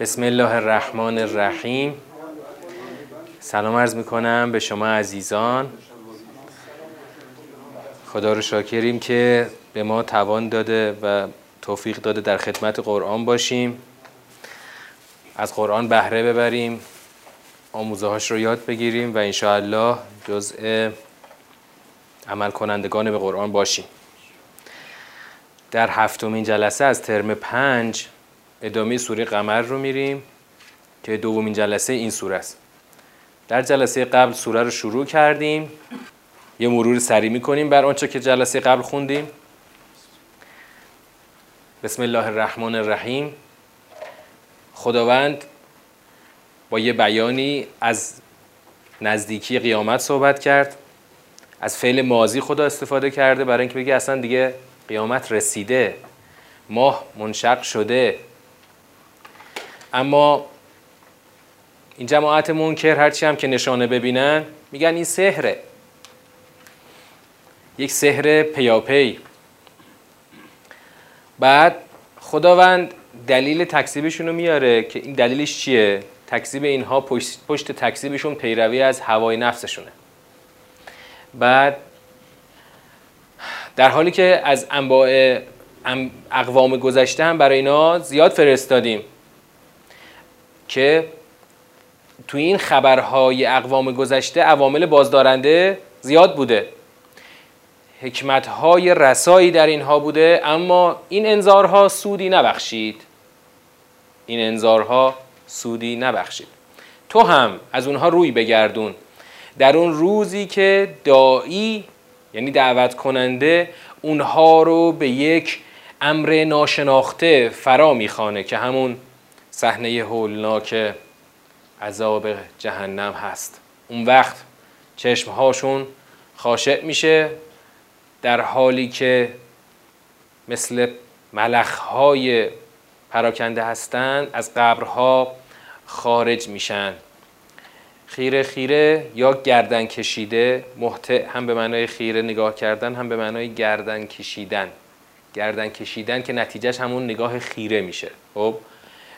بسم الله الرحمن الرحیم. سلام عرض می‌کنم به شما عزیزان. خدا رو شاکریم که به ما توان داده و توفیق داده در خدمت قرآن باشیم. از قرآن بهره ببریم. آموزه هاش رو یاد بگیریم و انشاءالله جزء عمل کنندگان به قرآن باشیم. در هفتمین جلسه از ترم پنج ادامه سوره قمر رو میریم که دومین جلسه این سوره است. در جلسه قبل سوره رو شروع کردیم. یه مرور سری می‌کنیم بر آنچه که جلسه قبل خوندیم. بسم الله الرحمن الرحیم. خداوند با یه بیانی از نزدیکی قیامت صحبت کرد. از فعل ماضی خدا استفاده کرده برای اینکه بگه اصلا دیگه قیامت رسیده. ماه منشق شده. اما این جماعت منکر هرچی هم که نشانه ببینن میگن این سحره. یک سحر پیاپی. بعد خداوند دلیل تکذیبشون رو میاره که این دلیلش چیه؟ تکذیب اینها پشت, پشت تکذیبشون پیروی از هوای نفسشونه. بعد در حالی که از انواع اقوام گذشته هم برای اینا زیاد فرستادیم. که توی این خبرهای اقوام گذشته عوامل بازدارنده زیاد بوده. حکمتهای رسایی در اینها بوده اما این انذارها سودی نبخشید. این انذارها سودی نبخشید. تو هم از اونها روی بگردون. در اون روزی که دایی یعنی دعوت کننده اونها رو به یک امر ناشناخته فرا می‌خوانه که همون صحنه هولناک عذاب جهنم هست. اون وقت چشمهاشون خاشع میشه در حالی که مثل ملخهای پراکنده هستند از قبرها خارج میشن. خیره خیره یا گردن کشیده محتع هم به معنای خیره نگاه کردن هم به معنای گردن کشیدن. گردن کشیدن که نتیجهش همون نگاه خیره میشه. خب؟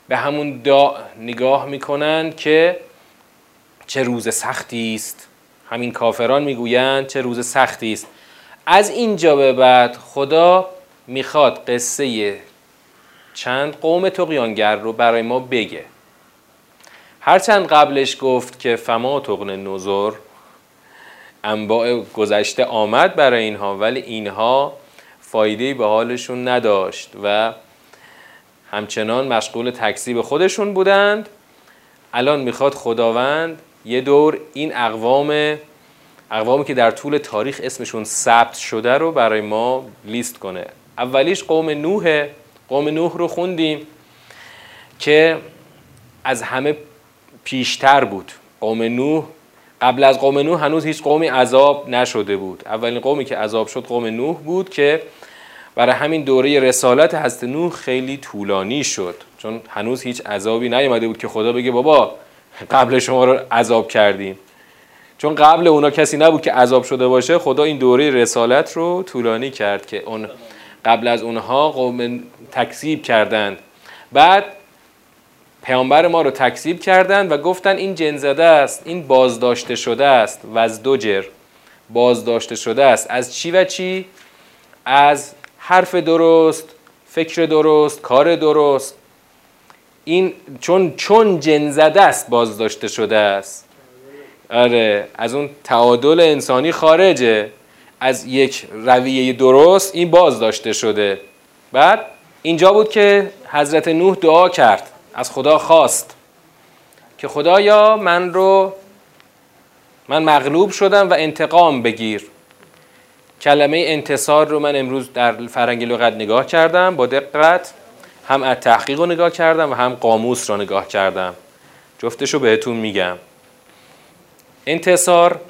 به همون دا نگاه می‌کنن که چه روز سختی است. همین کافران می‌گویند چه روز سختی است. از اینجا به بعد خدا می‌خواد قصه چند قوم تقیانگر رو برای ما بگه. هرچند قبلش گفت که فما تقن نظر انباع گذشته آمد برای اینها ولی اینها فایده به حالشون نداشت و همچنان مشغول تکذیب خودشون بودند. الان می‌خواد خداوند یه دور این اقوام اقوامی که در طول تاریخ اسمشون ثبت شده رو برای ما لیست کنه. اولیش قوم نوح قوم نوح رو خوندیم که از همه پیشتر بود. قوم نوح قبل از قوم نوح هنوز هیچ قومی عذاب نشده بود. اولین قومی که عذاب شد قوم نوح بود که برای همین دوره رسالت حضرت نوح خیلی طولانی شد. چون هنوز هیچ عذابی نیومده بود که خدا بگه بابا قبل شما رو عذاب کردیم. چون قبل اونا کسی نبود که عذاب شده باشه خدا این دوره رسالت رو طولانی کرد که اون قبل از اونها قوم تکذیب کردند. بعد پیامبر ما رو تکذیب کردند و گفتن این جنزده است این بازداشته شده است وزدوجر بازداشته شده است. از چی و چی؟ از حرف درست فکر درست کار درست. این چون چون جنزده است بازداشته شده است. آره از اون تعادل انسانی خارجه. از یک رویه درست این بازداشته شده. بعد اینجا بود که حضرت نوح دعا کرد. از خدا خواست. که خدایا من رو من مغلوب شدم و انتقام بگیر. کلمه انتصار رو من امروز در فرنگ لغت نگاه کردم با دقت هم از تحقیق رو نگاه کردم و هم قاموس رو نگاه کردم. جفتش رو بهتون میگم. انتصار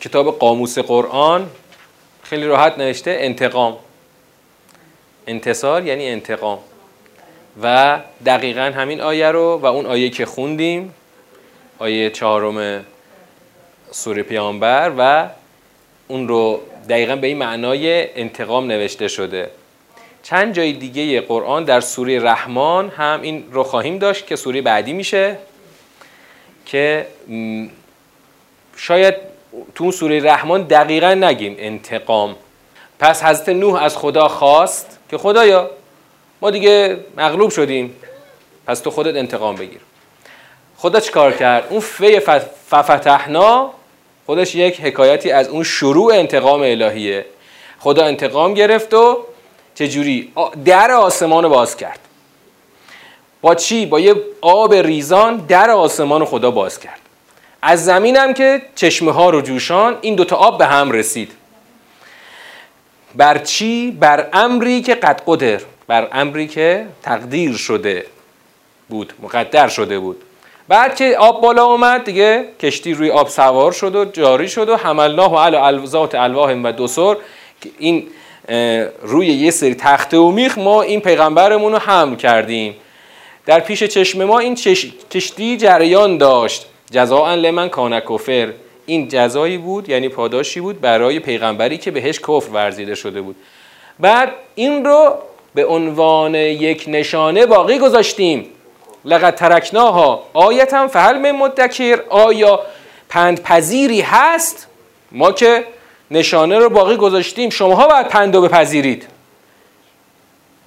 کتاب قاموس قرآن خیلی راحت نوشته انتقام. انتصار یعنی انتقام. و دقیقا همین آیه رو و اون آیه که خوندیم آیه چهارم سوره پیامبر و اون رو دقیقا به این معنای انتقام نوشته شده. چند جای دیگه قرآن در سوره رحمان هم این رو خواهیم داشت که سوره بعدی میشه که شاید تو اون سوره رحمان دقیقا نگیم انتقام. پس حضرت نوح از خدا خواست که خدایا ما دیگه مغلوب شدیم پس تو خودت انتقام بگیر. خدا چیکار کرد؟ اون فی ففتحنا خودش یک حکایتی از اون شروع انتقام الهیه. خدا انتقام گرفت و چجوری؟ در آسمان باز کرد. با چی؟ با یه آب ریزان در آسمان خدا باز کرد. از زمین هم که چشمه ها رو جوشان این دوتا آب به هم رسید. بر چی؟ بر امری که قد قدر. بر امری که تقدیر شده بود مقدر شده بود. بعد که آب بالا اومد دیگه کشتی روی آب سوار شد و جاری شد و حملناه و علی الوزات الواح و دوسر این روی یه سری تخته و میخ ما این پیغمبرمون رو حمل کردیم. در پیش چشم ما این کشتی جریان داشت. جزاء لمن کان کفر. این جزایی بود یعنی پاداشی بود برای پیغمبری که بهش کفر ورزیده شده بود. بعد این رو به عنوان یک نشانه باقی گذاشتیم. لقد ترکناها آیتم فهل من مدکر آیا پندپذیری هست؟ ما که نشانه رو باقی گذاشتیم شماها باید پند رو بپذیرید.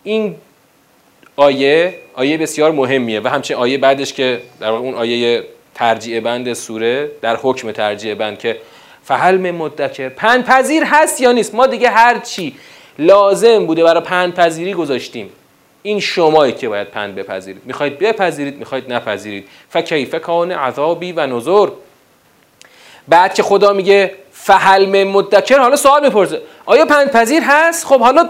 این آیه آیه بسیار مهمیه و همچنین آیه بعدش که در اون آیه ترجیع بند سوره در حکم ترجیع بند که فهل من مدکر پذیر هست یا نیست؟ ما دیگه هر چی لازم بوده برای پذیری گذاشتیم. این شمایی که باید پند بپذیرید. می‌خواید بپذیرید می‌خواید نپذیرید. فکیف کان عذابی و نظر بعد که خدا میگه فهل مدکر حالا سوال می‌پرسه. آیا پذیر هست؟ خب حالا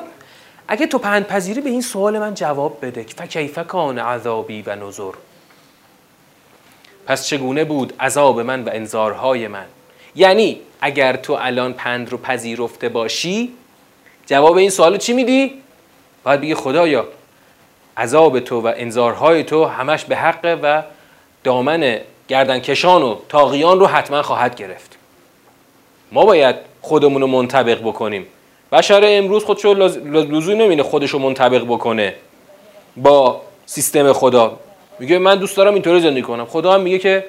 اگه تو پذیری به این سوال من جواب بده. فکیف کان عذابی و نظر پس چگونه بود عذاب من و انذارهای من؟ یعنی اگر تو الان پند رو پذیرفته باشی جواب این سوال چی میدی؟ باید بگی خدایا عذاب تو و انذارهای تو همش به حقه و دامن گردنکشان و تاقیان رو حتما خواهد گرفت. ما باید خودمون رو منطبق بکنیم. بشر امروز خودشو لزوم نمینه خودش رو منطبق بکنه با سیستم خدا. میگه من دوست دارم اینطوری زندگی کنم. خدا هم میگه که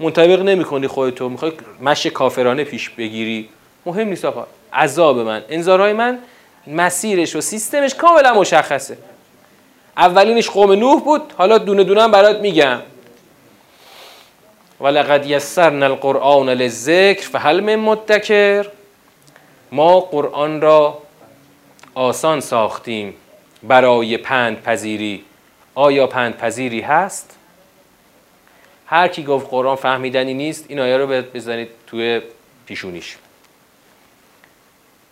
منطبق نمی‌کنی خودتو می‌خوای مش کافرانه پیش بگیری. مهم نیست آقا. عذاب من. انذارهای من مسیرش و سیستمش کاملا مشخصه. اولینش قوم نوح بود. حالا دونه دونه برات میگم. ولقد یسرنا القرآن للذکر فهل من مدکر. ما قرآن را آسان ساختیم. برای پند پذیری. آیا پند پذیری هست؟ هر کی گفت قرآن فهمیدنی نیست این آیه رو بزنید توی پیشونیش.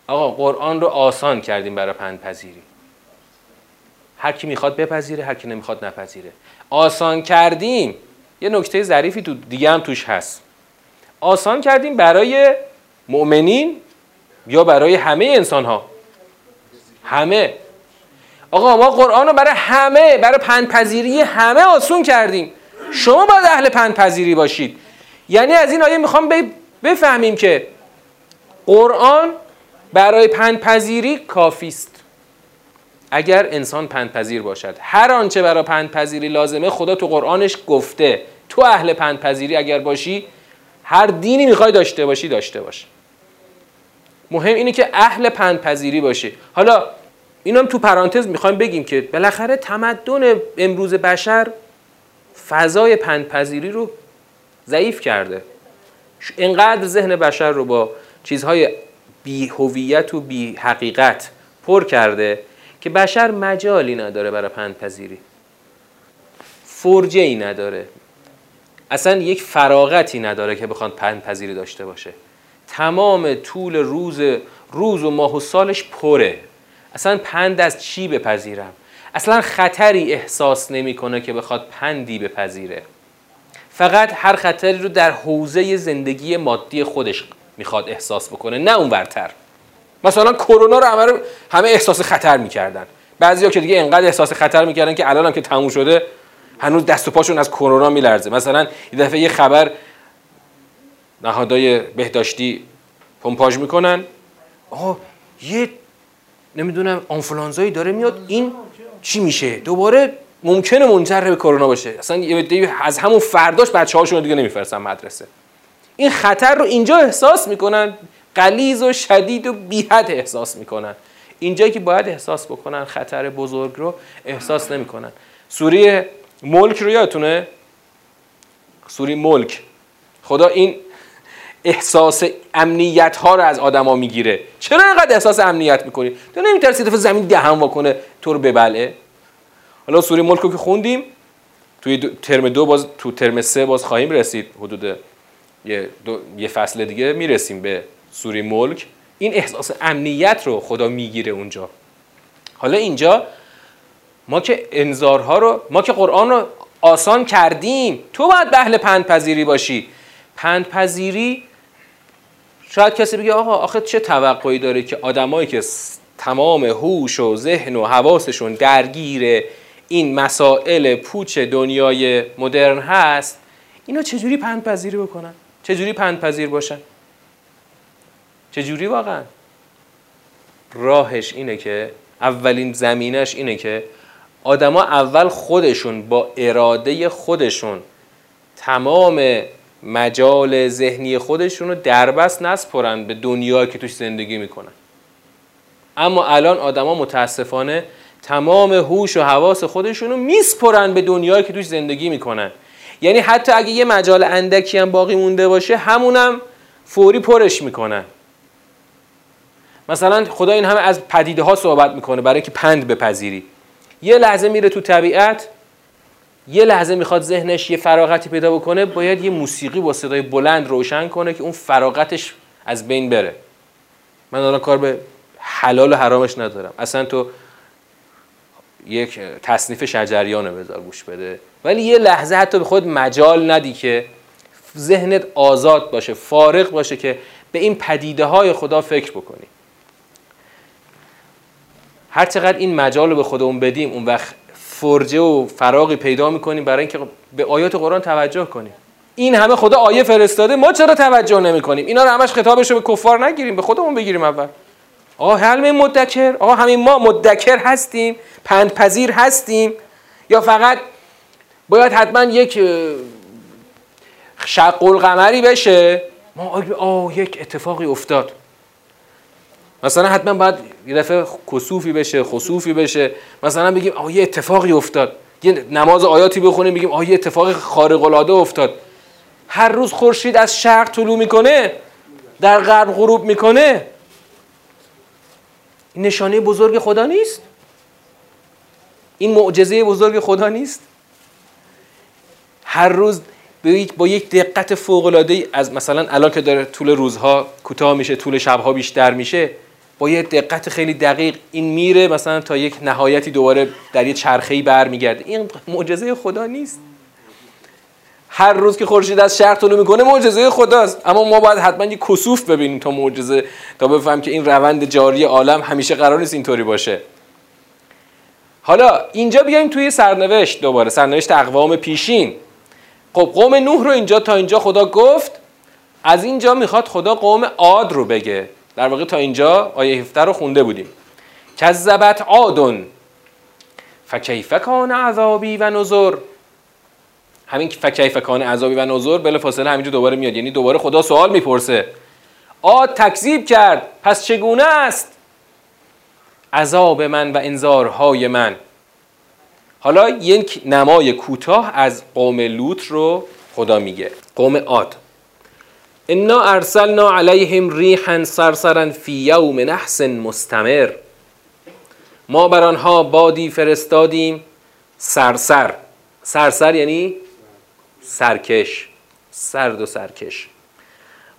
آقا قرآن رو آسان کردیم برای پند پذیری. هر کی می‌خواد بپذیره هر کی نمی‌خواد نپذیره. آسان کردیم. یه نکته ظریفی تو دیگه هم توش هست. آسان کردیم برای مؤمنین یا برای همه انسان ها همه. آقا ما قرآن رو برای همه برای پندپذیری همه آسون کردیم. شما باید اهل پندپذیری باشید. یعنی از این آیه می‌خوام بفهمیم که قرآن برای پندپذیری کافی است اگر انسان پندپذیر باشد. هر آنچه برای پندپذیری لازمه خدا تو قرآنش گفته. تو اهل پندپذیری اگر باشی هر دینی می‌خوای داشته باشی داشته باش. مهم اینه که اهل پندپذیری باشی. حالا اینم تو پرانتز می‌خوایم بگیم که بالاخره تمدن امروز بشر فضای پندپذیری رو ضعیف کرده. اینقدر ذهن بشر رو با چیزهای بی هویت و بی حقیقت پر کرده که بشر مجالی نداره برای پندپذیری. فرجه ای نداره. اصلا یک فراغتی نداره که بخواد پندپذیری داشته باشه. تمام طول روز روز و ماه و سالش پره. اصلا پند از چی بپذیرم؟ اصلا خطری احساس نمی‌کنه که بخواد پندی بپذیره. فقط هر خطری رو در حوزه زندگی مادی خودش می‌خواد احساس بکنه نه اون برتر مثلا کرونا رو همه, همه احساس خطر می‌کردن. بعضیا که دیگه انقدر احساس خطر می‌کردن که الان که تموم شده هنوز دست و پاشون از کرونا میلرزه. مثلا یه دفعه یه خبر نهادهای بهداشتی پمپاژ می‌کنن. آه یه نمی‌دونم آنفولانزایی داره میاد این چی میشه؟ دوباره ممکنه منجر به کرونا باشه. اصلا یه از همون فرداش بچه هاشون دیگه نمیفرستن مدرسه. این خطر رو اینجا احساس می‌کنن. قلیز و شدید و بیحد احساس می‌کنن. اینجایی که باید احساس بکنن خطر بزرگ رو احساس نمی‌کنن. سوری ملک رو یادتونه؟ سوری ملک. خدا این احساس امنیت ها رو از آدما می‌گیره. چرا اینقدر احساس امنیت می‌کنی؟ تو نمیترسی دفعه زمین دهن واکنه تو رو ببلعه حالا سوری ملک رو که خوندیم توی ترم دو باز تو ترم سه باز خواهیم رسید. حدود یه, یه فصل دیگه می‌رسیم به سوری ملک این احساس امنیت رو خدا می‌گیره اونجا. حالا اینجا ما که انذارها رو ما که قرآن رو آسان کردیم تو باید بهل پندپذیری باشی. پندپذیری شاید کسی بگه آقا آخه چه توقعی داره که آدمایی که تمام هوش و ذهن و حواسشون درگیر این مسائل پوچ دنیای مدرن هست اینا چجوری پندپذیری بکنن؟ چجوری پندپذیر باشن؟ چجوری واقعا؟ راهش اینه که اولین زمینش اینه که آدما اول خودشون با اراده خودشون تمام مجال ذهنی خودشون رو دربست نسپرن به دنیایی که توش زندگی می‌کنن. اما الان آدما متاسفانه تمام هوش و حواس خودشون رو میسپرن به دنیایی که توش زندگی می‌کنن. یعنی حتی اگه یه مجال اندکی هم باقی مونده باشه همونم فوری پرش می‌کنن. مثلا خدا این همه از پدیده ها صحبت می‌کنه برای که پند بپذیری. یه لحظه میره تو طبیعت یه لحظه می‌خواد ذهنش یه فراغتی پیدا بکنه باید یه موسیقی با صدای بلند روشن کنه که اون فراغتش از بین بره. من الان کار به حلال و حرامش ندارم. اصلا تو یک تصنیف شجریان بذار گوش بده. ولی یه لحظه حتی به خود مجال ندی که ذهنت آزاد باشه فارغ باشه که به این پدیده های خدا فکر بکنی. هر چقدر این مجال رو به خودمون بدیم اون وقت فرجه و فراغی پیدا می‌کنیم برای اینکه به آیات قرآن توجه کنیم. این همه خدا آیه فرستاده ما چرا توجه نمی کنیم اینا رو همش خطابش رو به کفار نگیریم به خودمون بگیریم اول. آقا حلم مدکر آقا همین ما مدکر هستیم پندپذیر هستیم. یا فقط باید حتما یک شق القمری بشه. ما آه یک اتفاقی افتاد. مثلا حتما باید یه دفعه کسوفی بشه خسوفی بشه. مثلا بگیم آه یه اتفاقی افتاد. یه نماز آیاتی بخونیم بگیم آه یه اتفاق خارق العاده افتاد. هر روز خورشید از شرق طلوع می‌کنه در غرب غروب می‌کنه. این نشانه بزرگ خدا نیست؟ این معجزه بزرگ خدا نیست؟ هر روز با یک دقت فوق العاده از مثلا الان که داره طول روزها کوتاه میشه طول شبها بیشتر میشه با یه دقت خیلی دقیق این میره مثلا تا یک نهایتی دوباره در یه چرخه‌ای برمیگرده. این معجزه خدا نیست. هر روز که خورشید از شرق طلوع می‌کنه معجزه خداست. اما ما باید حتما یه کسوف ببینیم تا معجزه تا بفهم که این روند جاری عالم همیشه قرار نیست اینطوری باشه. حالا اینجا بیایم توی سرنوشت دوباره. سرنوشت اقوام پیشین. خب قوم نوح رو اینجا تا اینجا خدا گفت. از اینجا می‌خواد خدا قوم عاد رو بگه. در واقع تا اینجا آیه 17 رو خونده بودیم. کذبت عادن فکیف کان عذابی و نظر همین فکیف کان عذابی و نظر بلا فاصله همینجا دوباره میاد. یعنی دوباره خدا سوال می‌پرسه. عاد تکذیب کرد. پس چگونه است؟ عذاب من و انذارهای من. حالا یک نمای کوتاه از قوم لوط رو خدا میگه. قوم عاد. انا ارسلنا علیهم ریحا سرسرا فی یوم نحس مستمر. ما بر آنها بادی فرستادیم سرسر. سرسر یعنی سرکش. سرد و سرکش.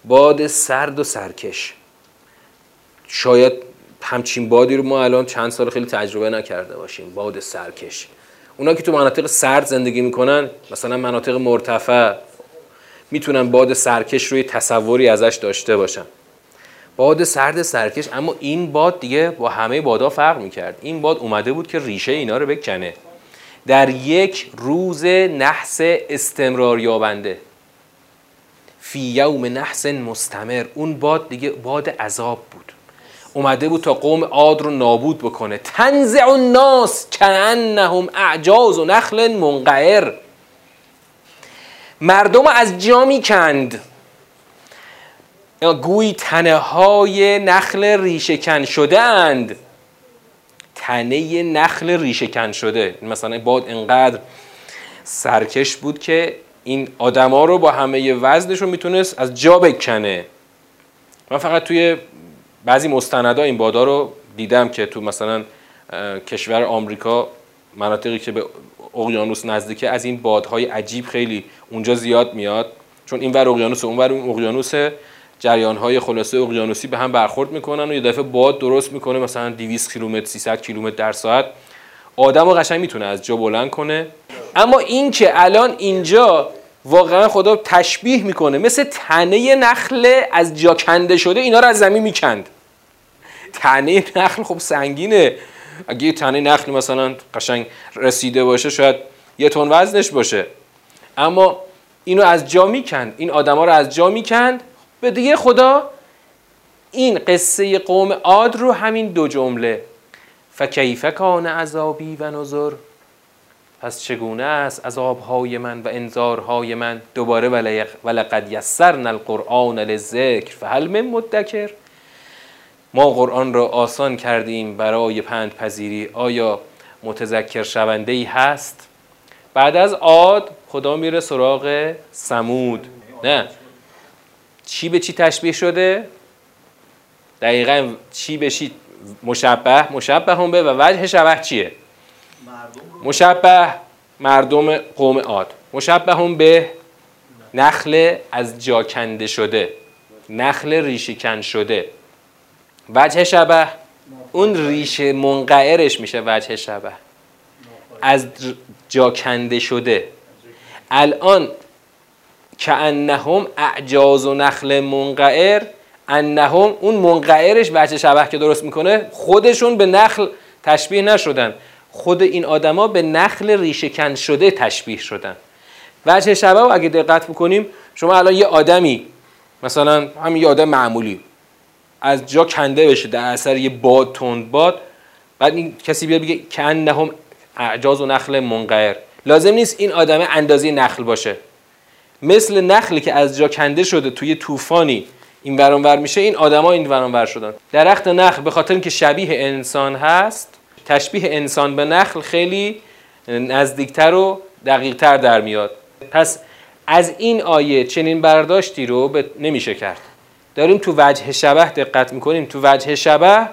باد سرد و سرکش. شاید همچین بادی رو ما الان چند سال خیلی تجربه نکرده باشیم. باد سرکش. اونا که تو مناطق سرد زندگی می‌کنن مثلا مناطق مرتفع می‌تونن باد سرکش روی تصوری ازش داشته باشن. باد سرد سرکش اما این باد دیگه با همه بادا فرق می‌کرد. این باد اومده بود که ریشه اینا رو بکنه. در یک روز نحس استمرار یابنده. فی یوم نحس مستمر. اون باد دیگه باد عذاب بود. اومده بود تا قوم عاد رو نابود بکنه. تنزع الناس کانهم اعجاز و نخل منقعر. مردم از جا می‌کند. گوی تنه های نخل ریشهکن شده اند تنه نخل ریشهکن شده. مثلا باد انقدر سرکش بود که این آدما رو با همه وزنشون می‌تونست از جا بکنه. من فقط توی بعضی مستندها این بادا رو دیدم که تو مثلا کشور آمریکا مناطقی که به اقیانوس نزدیکه از این بادهای عجیب خیلی اونجا زیاد میاد. چون این ور اقیانوس اون ور اقیانوس جریان های خلاصه اقیانوسی به هم برخورد می‌کنن و یه دفعه باد درست می‌کنه مثلا 200 کیلومتر 300 کیلومتر در ساعت. آدم رو قشنگ می‌تونه از جا بلند کنه. اما این که الان اینجا واقعا خدا تشبیه می‌کنه مثل تنه نخل از جا کنده شده اینا رو از زمین می‌کند. تنه نخل خب سنگینه. اگه یه تنه نخل مثلا قشنگ رسیده باشه شاید یه تن وزنش باشه. اما اینو از جا می‌کند. این آدما رو از جا می‌کند. به دیگه خدا این قصه قوم عاد رو همین دو جمله. فکیف کان عذابی و نظر پس چگونه است عذابهای من و انذارهای من؟ دوباره ولقد یسرنا القرآن للذکر فهل من مدکر؟ ما قرآن را آسان کردیم برای پند پذیری. آیا متذکر شونده ای هست؟ بعد از عاد خدا میره سراغ سمود. نه. چی به چی تشبیه شده؟ دقیقا چی به چی مشبه؟ مشبه هم به و وجه شبه چیه؟ مشبه مردم قوم عاد. مشبه هم به نخل از جا کنده شده. نخل ریشکن شده. وجه شبه. اون ریشه منقعرش میشه وجه شبه. از جا کنده شده. الان که انهم اعجاز و نخل منقعر انهم اون منقعرش وجه شبه که درست می‌کنه خودشون به نخل تشبیه نشدن. خود این آدما به نخل ریشهکن شده تشبیه شدن. وجه شبه و اگه دقت بکنیم شما الان یه آدمی مثلا همین یه آدم معمولی. از جا کنده بشه در اثر یه باد تند باد. بعد این کسی بیاد بگه که انهم اعجاز و نخل منقعر. لازم نیست این آدم اندازه نخل باشه. مثل نخلی که از جا کنده شده توی طوفانی این ورانور میشه این آدما این ورانور شدن. درخت نخل به خاطر اینکه شبیه انسان هست تشبیه انسان به نخل خیلی نزدیکتر و دقیقتر در میاد. پس از این آیه چنین برداشتی رو نمیشه کرد. داریم تو وجه شبه دقت می‌کنیم. تو وجه شبه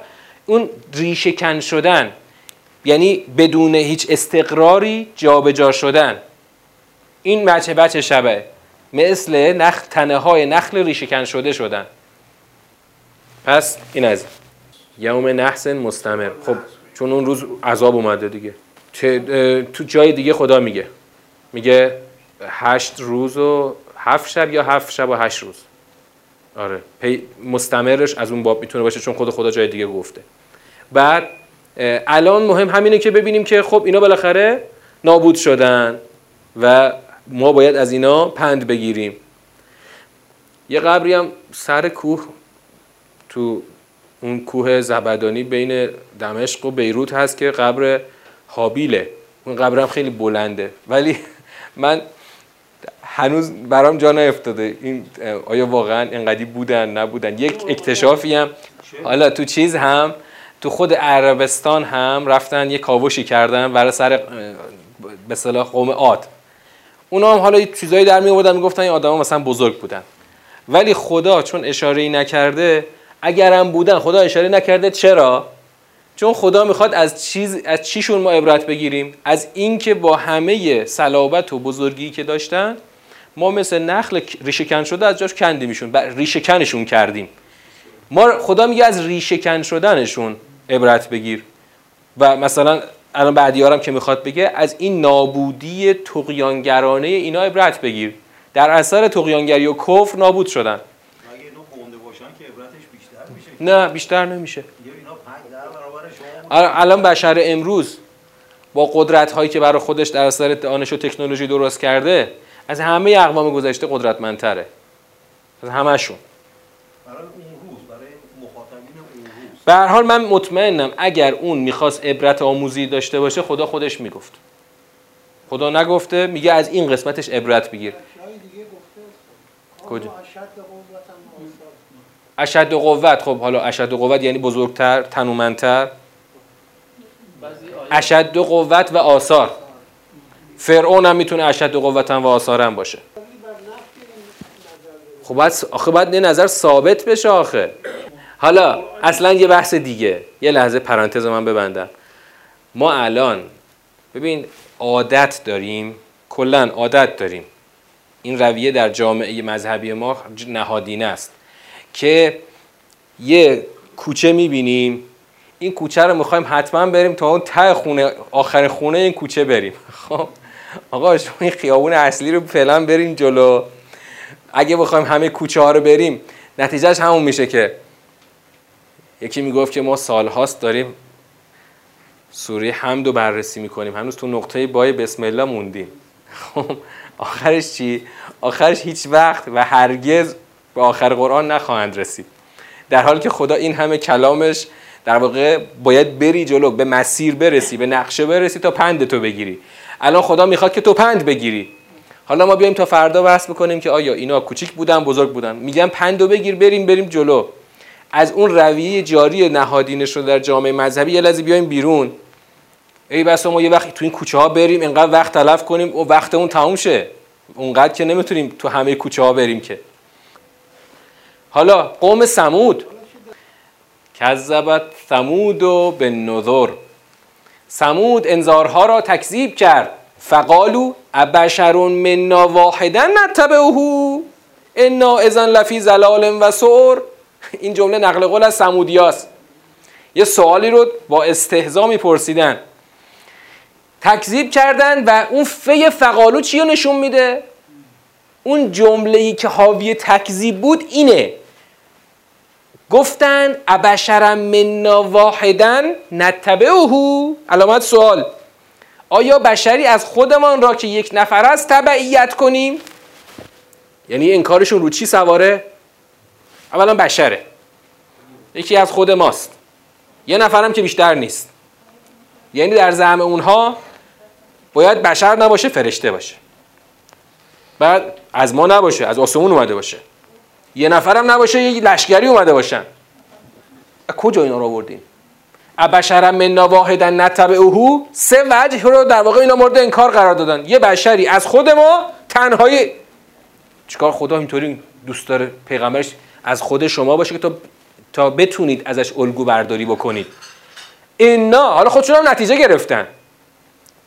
اون ریشه کن شدن یعنی بدون هیچ استقراری جابجا جا شدن. این وجه وجه شبه مثل نخل تنه های نخل ریشکن شده شدن. پس این از یوم نحس مستمر. خب چون اون روز عذاب اومده دیگه. تو جای دیگه خدا میگه. میگه هشت روز و هفت شب یا هفت شب و هشت روز. آره. مستمرش از اون باب می‌تونه باشه چون خود خدا جای دیگه گفته. بعد الان مهم همینه که ببینیم که خب اینا بالاخره نابود شدن و ما باید از اینا پند بگیریم. یه قبری هم سر کوه تو اون کوه زبدانی بین دمشق و بیروت هست که قبر حابیله. اون قبرم خیلی بلنده. ولی من هنوز برام جا نیفتاده. این آیا واقعا اینقدی بودن نبودن؟ یک اکتشافی هم. حالا تو چیز هم تو خود عربستان هم رفتن یه کاوشی کردن برای سر به صلاح قوم عاد. اونا هم حالا چیزایی در می آوردن می‌گفتن این آدما مثلا بزرگ بودن. ولی خدا چون اشاره ای نکرده اگرم بودن خدا اشاره نکرده چرا؟ چون خدا می‌خواد از چیز از چیشون ما عبرت بگیریم. از اینکه با همه صلابت و بزرگی که داشتن ما مثل نخل ریشه شده از جاش کندیمشون ریشه کنشون کردیم. ما خدا میگه از ریشه کن شدنشون عبرت بگیر. و مثلا الان بعدیارم که می‌خواد بگه از این نابودی تقیانگرانه اینا عبرت بگیر. در اثر تقیانگری و کفر نابود شدن. نه بیشتر نمیشه. الان بشر امروز با قدرت هایی که برای خودش در اثر دانش و تکنولوژی درست کرده از همه اقوام گذشته قدرتمندتره. از همهشون. به هر حال من مطمئنم اگر اون می‌خواست عبرت آموزی داشته باشه خدا خودش می‌گفت. خدا نگفته میگه از این قسمتش عبرت بگیر. کجا؟ اشد قوت خب حالا اشد قوت یعنی بزرگتر تنومندتر. اشد قوت و آثار. فرعون هم می‌تونه اشد قوت و آثار هم باشه. خب باید آخه باید نظر ثابت بشه آخه. حالا اصلا یه بحث دیگه. یه لحظه پرانتز من ببندم. ما الان ببین عادت داریم کلا عادت داریم. این رویه در جامعه مذهبی ما نهادینه است که یه کوچه می‌بینیم. این کوچه رو می‌خوایم حتما بریم تا اون ته خونه آخر خونه این کوچه بریم. خب؟ آقا شما این خیابون اصلی رو فعلا بریم جلو. اگه بخوایم همه کوچه ها رو بریم نتیجهش همون میشه که یکی می‌گفت که ما سالهاست داریم سوره حمد رو بررسی می‌کنیم. هنوز تو نقطه بای بسم الله موندیم. خب آخرش چی؟ آخرش هیچ وقت و هرگز به آخر قرآن نخواهند رسید. در حالی که خدا این همه کلامش در واقع باید بری جلو به مسیر برسی به نقشه برسی تا پند تو بگیری. الان خدا می‌خواد که تو پند بگیری. حالا ما بیایم تا فردا بحث بکنیم که آیا اینا کوچیک بودن بزرگ بودن. میگم پندو بگیر بریم بریم جلو. از اون رویه جاری نهادینش رو در جامعه مذهبی یه لحظه بیایم بیرون. ای بس ما یه وقت تو این کوچه ها بریم اینقدر وقت تلف کنیم و وقت اون تموم شه. اونقدر که نمی‌تونیم تو همه کوچه ها بریم که. حالا قوم سمود کذبت ثمود و به نظر سمود انذارها را تکذیب کرد. فقالو ابشر منا واحدا نتبعه؟ انا اذن لفی زلال و سور این جمله نقل قول از سمودیاست. یه سوالی رو با استهزا میپرسیدن. تکذیب کردن و اون فی فقالو چی رو نشون میده؟ اون جمله که حاوی تکذیب بود اینه. گفتن ابشرم منا واحدا نتبعه. علامت سوال. آیا بشری از خودمان را که یک نفر است تبعیت کنیم؟ یعنی انکارشون رو چی سواره؟ اولا بشره. یکی از خود ماست. یه نفرم که بیشتر نیست. یعنی در زعم اونها باید بشر نباشه فرشته باشه. بعد از ما نباشه از آسمون اومده باشه. یه نفرم نباشه یه لشکری اومده باشن. کجا اینا رو آوردین؟ ابشرم من واحدا نتبعه سه وجه رو در واقع اینا مورد انکار قرار دادن. یه بشری از خود ما تنهایی. چیکار خدا اینطوری دوست داره پیغمبرش از خود شما باشه که تا تا بتونید ازش الگو برداری بکنید. اینا حالا خودشون هم نتیجه گرفتن.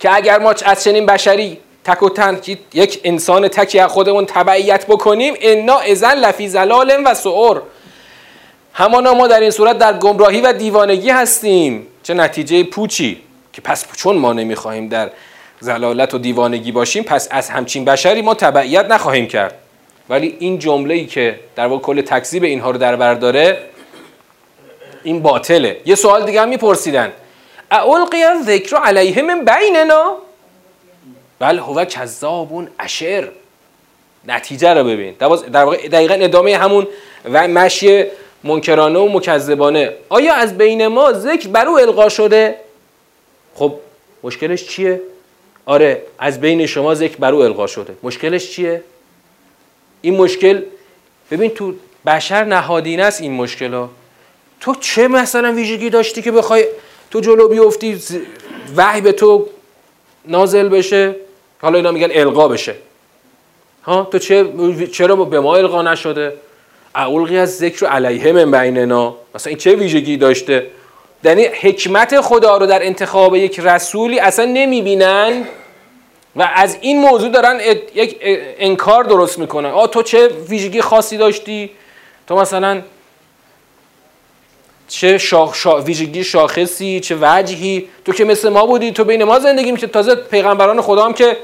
که اگر ما از چنین بشری تک و تن یک انسان تکی از خودمون تبعیت بکنیم. اینا ازن لفی زلال و سعور همانا ما در این صورت در گمراهی و دیوانگی هستیم. چه نتیجه پوچی که پس چون ما نمی‌خواهیم در زلالت و دیوانگی باشیم پس از همچین بشری ما تبعیت نخواهیم کرد. ولی این جمله ای که در واقع کل تکذیب اینها رو در بر داره این باطله. یه سوال دیگه هم میپرسیدن. اولقی ذکر علیه من بیننا؟ بل هو کذابون اشر. نتیجه رو ببین. در واقع دقیقا ادامه همون و مشی منکرانه و مکذبانه. آیا از بین ما ذکر بر او القا شده؟ خب مشکلش چیه؟ آره از بین شما ذکر بر او القا شده. مشکلش چیه؟ این مشکل ببین تو بشر نهادینه است این مشکل ها. تو چه مثلا ویژگی داشتی که بخوای تو جلو بیفتی وحی به تو نازل بشه؟ حالا اینا میگن القا بشه. ها؟ تو چه چرا به ما القا نشده؟ اولقی از ذکر علیه من بیننا. مثلا این چه ویژگی داشته؟ یعنی حکمت خدا رو در انتخاب یک رسولی اصلا نمی‌بینن و از این موضوع دارن یک انکار درست می‌کنن. آ تو چه ویژگی خاصی داشتی؟ تو مثلا چه شاخ ویژگی شاخصی چه وجهی. تو که مثل ما بودی تو بین ما زندگی میشه تازه پیغمبران خدا هم که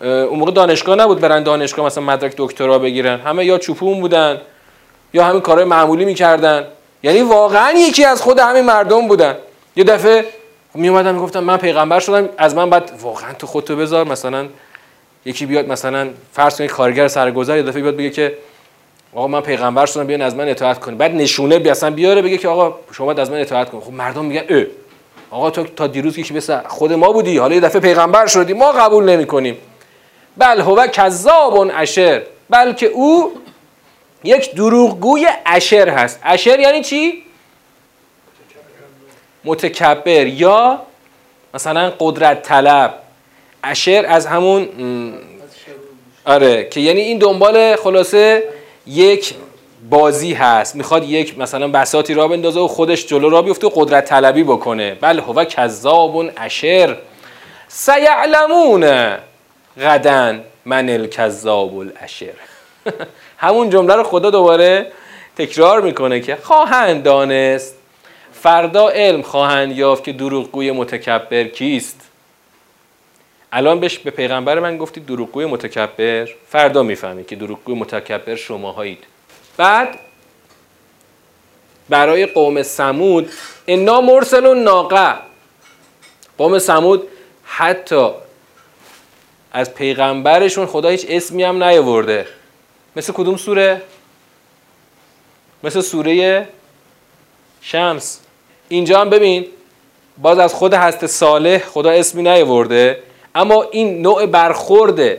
اون موقع دانشگاه نبود برن دانشگاه مثلا مدرک دکترا بگیرن. همه یا چوپون بودن یا همین کارهای معمولی می‌کردن. یعنی واقعا یکی از خود همین مردم بودن. یه دفعه می اومدن می‌گفتن من پیغمبر شدم از من بعد واقعا تو خودتو بذار مثلا یکی بیاد مثلا فرض کنید کارگر سرگذر یه دفعه بیاد بگه که آقا من پیغمبر شدم بیان از من اطاعت کنی. بعد نشونه بی اصلا بیاره بگه که آقا شما از من اطاعت کن. خب مردم میگن اه. آقا تو تا دیروز که مثل خود ما بودی حالا یه دفعه پیغمبر شدی ما قبول نمی کنیم بل هو کذاب اشر بلکه او یک دروغگوی اشر هست. اشر یعنی چی؟ متکبر یا مثلا قدرت طلب. اشر از همون آره که یعنی این دنبال خلاصه یک بازی هست. می‌خواد یک مثلا بساتی را بندازه و خودش جلو را بیفته و قدرت طلبی بکنه. بل هو کذاب اشر. سیعلمون غدن من الکذاب الاشر همون جمله رو خدا دوباره تکرار می‌کنه که خواهند دانست. فردا علم خواهند یافت که دروغگوی متکبر کیست. الان بهش به پیغمبر من گفتی دروغگوی متکبر. فردا می‌فهمی که دروغگوی متکبر شماهایید. بعد برای قوم سمود انا مرسل ناقه قوم سمود حتی از پیغمبرشون خدا هیچ اسمی هم نیاورده. مثل کدوم سوره؟ مثل سوره شمس. اینجا هم ببین باز از خود هست صالح خدا اسمی نیاورده. اما این نوع برخورد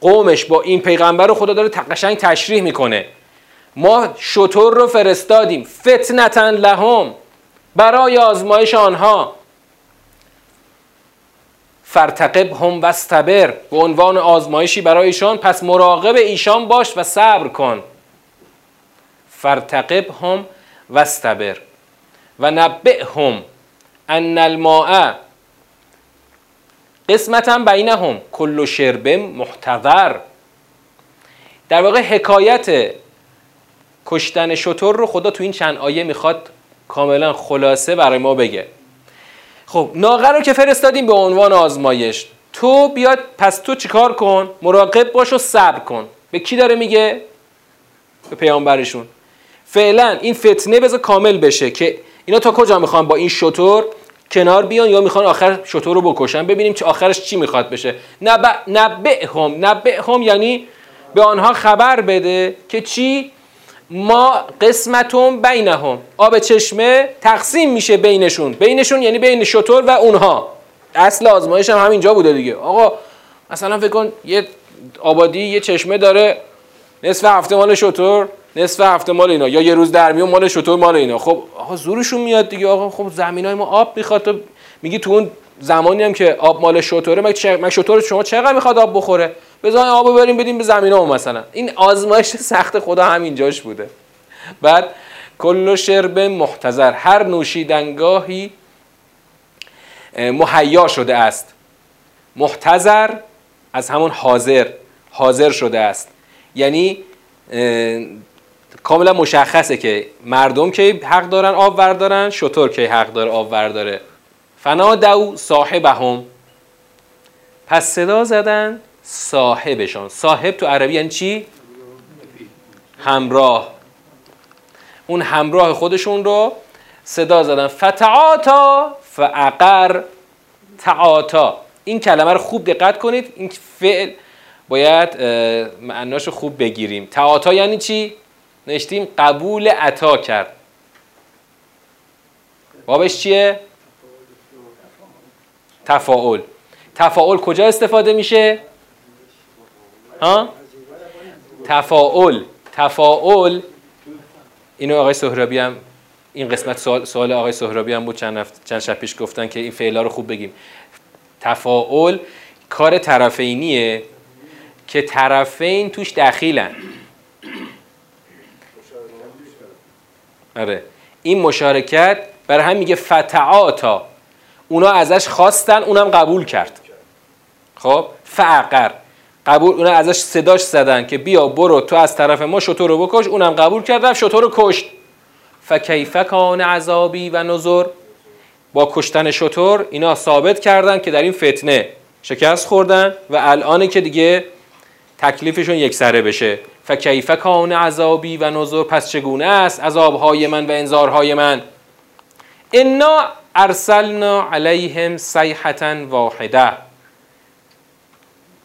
قومش با این پیغمبر رو خدا داره قشنگ تشریح می‌کنه. ما شطور رو فرستادیم. فتنتا لهم. برای آزمایش آنها. فرتقب هم و استبر. به عنوان آزمایشی برای ایشان. پس مراقب ایشان باش و صبر کن. فرتقب هم و استبر. و نبع هم ان الماء. قسمتا بینهم. کل شرب محتضر. در واقع حکایت کشتن شطور رو خدا تو این چند آیه می‌خواد کاملا خلاصه برای ما بگه. خب ناقه رو که فرستادیم به عنوان آزمایش. تو بیاد پس تو چیکار کن؟ مراقب باش و صبر کن. به کی داره میگه؟ به پیامبرشون. فعلا این فتنه بذار کامل بشه که اینا تا کجا می‌خوان با این شطور کنار بیان یا می‌خوان آخر شطور رو بکشن. ببینیم چه آخرش چی می‌خواد بشه. نبع نبعهم نبعهم یعنی به آنها خبر بده که چی؟ ما قسمتون بینهم. آب چشمه تقسیم میشه بینشون. بینشون یعنی بین شطور و اونها. اصل آزمایش هم همینجا بوده دیگه. آقا مثلا فکر کن یه آبادی یه چشمه داره نصف هفته مال شطور. نصف هفته مال اینا. یا یه روز در میون مال شطور مال اینا. خب آقا زورشون میاد دیگه. آقا خب زمینای ما آب می‌خواد. تو میگی تو اون زمانی هم که آب مال شطوره مگه شطور شما چقدر می‌خواد آب بخوره؟ بذار آب بریم بدیم به زمینا مثلا. این آزمایش سخت خدا همینجاش بوده. بعد کل شرب محتضر. هر نوشیدنگاهی مهیا شده است. محتضر از همون حاضر. حاضر شده است. یعنی کاملا مشخصه که مردم که حق دارن آب وردارن شطور که حق داره آب ورداره. فنا دو صاحبهم. پس صدا زدن صاحبشان. صاحب تو عربی یعنی چی؟ همراه. اون همراه خودشون رو صدا زدن. فتعاتا فعقر تعاتا این کلمه رو خوب دقت کنید. این فعل باید معناش خوب بگیریم. تعاتا یعنی چی؟ نشتیم قبول عطا کرد. بابش چیه؟ تفاعل. تفاعل کجا استفاده میشه؟ ها؟ تفاعل. تفاعل. اینو آقای سهرابی هم این قسمت سوال, سوال آقای سهرابی هم بود. چند, چند شب پیش گفتن که این فعلا رو خوب بگیم. تفاعل کار طرفینیه که طرفین توش دخیلن. آره. این مشارکت برای هم میگه فتعاتا اونا ازش خواستن اونم قبول کرد. خب؟ فعقر. قبول اونا ازش صداش زدن که بیا برو تو از طرف ما شطور رو بکش اونم قبول کرد رفت شطور رو کشت. فکیف کان عذابی و نظر با کشتن شطور اینا ثابت کردن که در این فتنه شکست خوردن و الان که دیگه تکلیفشون یک سره بشه. فکیف کان عذابی و نظر پس چگونه است؟ عذابهای من و انذارهای من. انا ارسلنا علیهم صیحه واحده.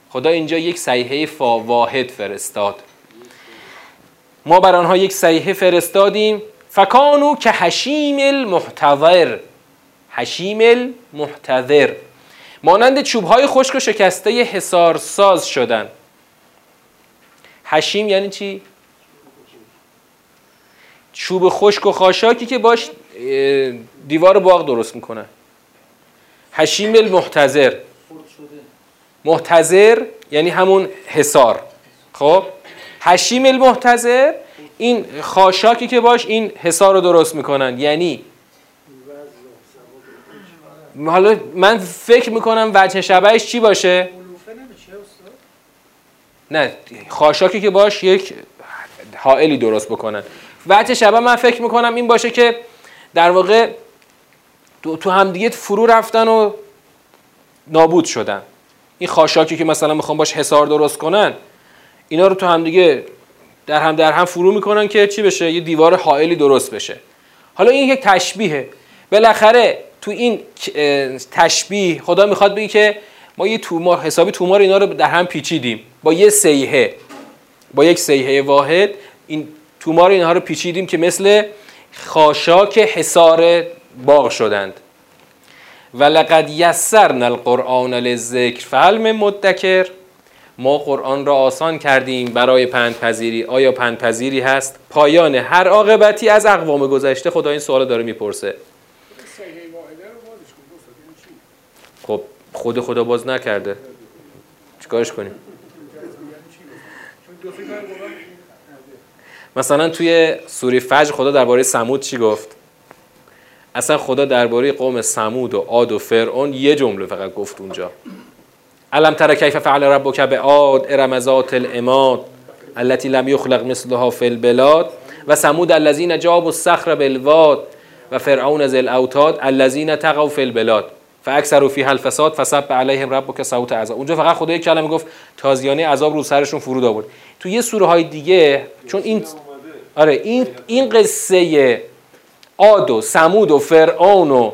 خدا اینجا یک صیحه فا واحد فرستاد. ما بر آنها یک صیحه فرستادیم. فکانو که حشیم المحتضر. حشیم المحتضر. مانند چوب های خشک و شکسته حسار ساز شدن. حشیم یعنی چی؟ چوب خشک و خاشاکی که باش دیوار باغ درست می‌کنن حشیم المحتضر. محتضر یعنی همون حسار خب؟ حشیم المحتضر این خاشاکی که باش این حسار رو درست می‌کنن. یعنی؟ حالا من فکر می‌کنم وجه شبهش چی باشه؟ نه خاشاکی که باش یک حائلی درست بکنن. وجه شبه من فکر می‌کنم این باشه که در واقع تو همدیگه فرو رفتن و نابود شدن. این خاشاکی که مثلا می‌خوام باش حسار درست کنن اینا رو تو همدیگه در هم در هم فرو می‌کنن که چی بشه؟ یه دیوار حائلی درست بشه. حالا این یک تشبیهه. بالاخره تو این تشبیه خدا می‌خواد بگه که ما یه تومار حسابی تومار اینا رو در هم پیچیدیم. با یه سیحه با یک سیحه واحد این تومار اینها رو پیچیدیم که مثل خاشاک حصار باغ شدند. و لقد یسرنا القرآن للذکر فهل مدکر. ما قرآن را آسان کردیم برای پندپذیری. آیا پندپذیری هست؟ پایان هر عاقبتی از اقوام گذشته. خدا این سوال داره می‌پرسه خب خود خدا باز نکرده. چیکارش کنیم؟ مثلا توی سوری فجر خدا درباره سمود چی گفت؟ اصلا خدا درباره قوم سمود و عاد و فرعون یه جمله فقط گفت اونجا. علم تر کیف فعل ربک بعاد ارم ذات التي لم یخلق مثلها فی البلاد و سمود الذين جابوا الصخر بالواد و فرعون ذی الاوتاد الذين تقوا فی البلاد. فاکثر فیها الفساد فسب علیهم ربک صوت عذاب. اونجا فقط خدا یک کلمه گفت تازیانه عذاب رو سرشون فرود آورد. تو یه سوره های دیگه چون این آره این این قصه عاد و سمود و فرعون و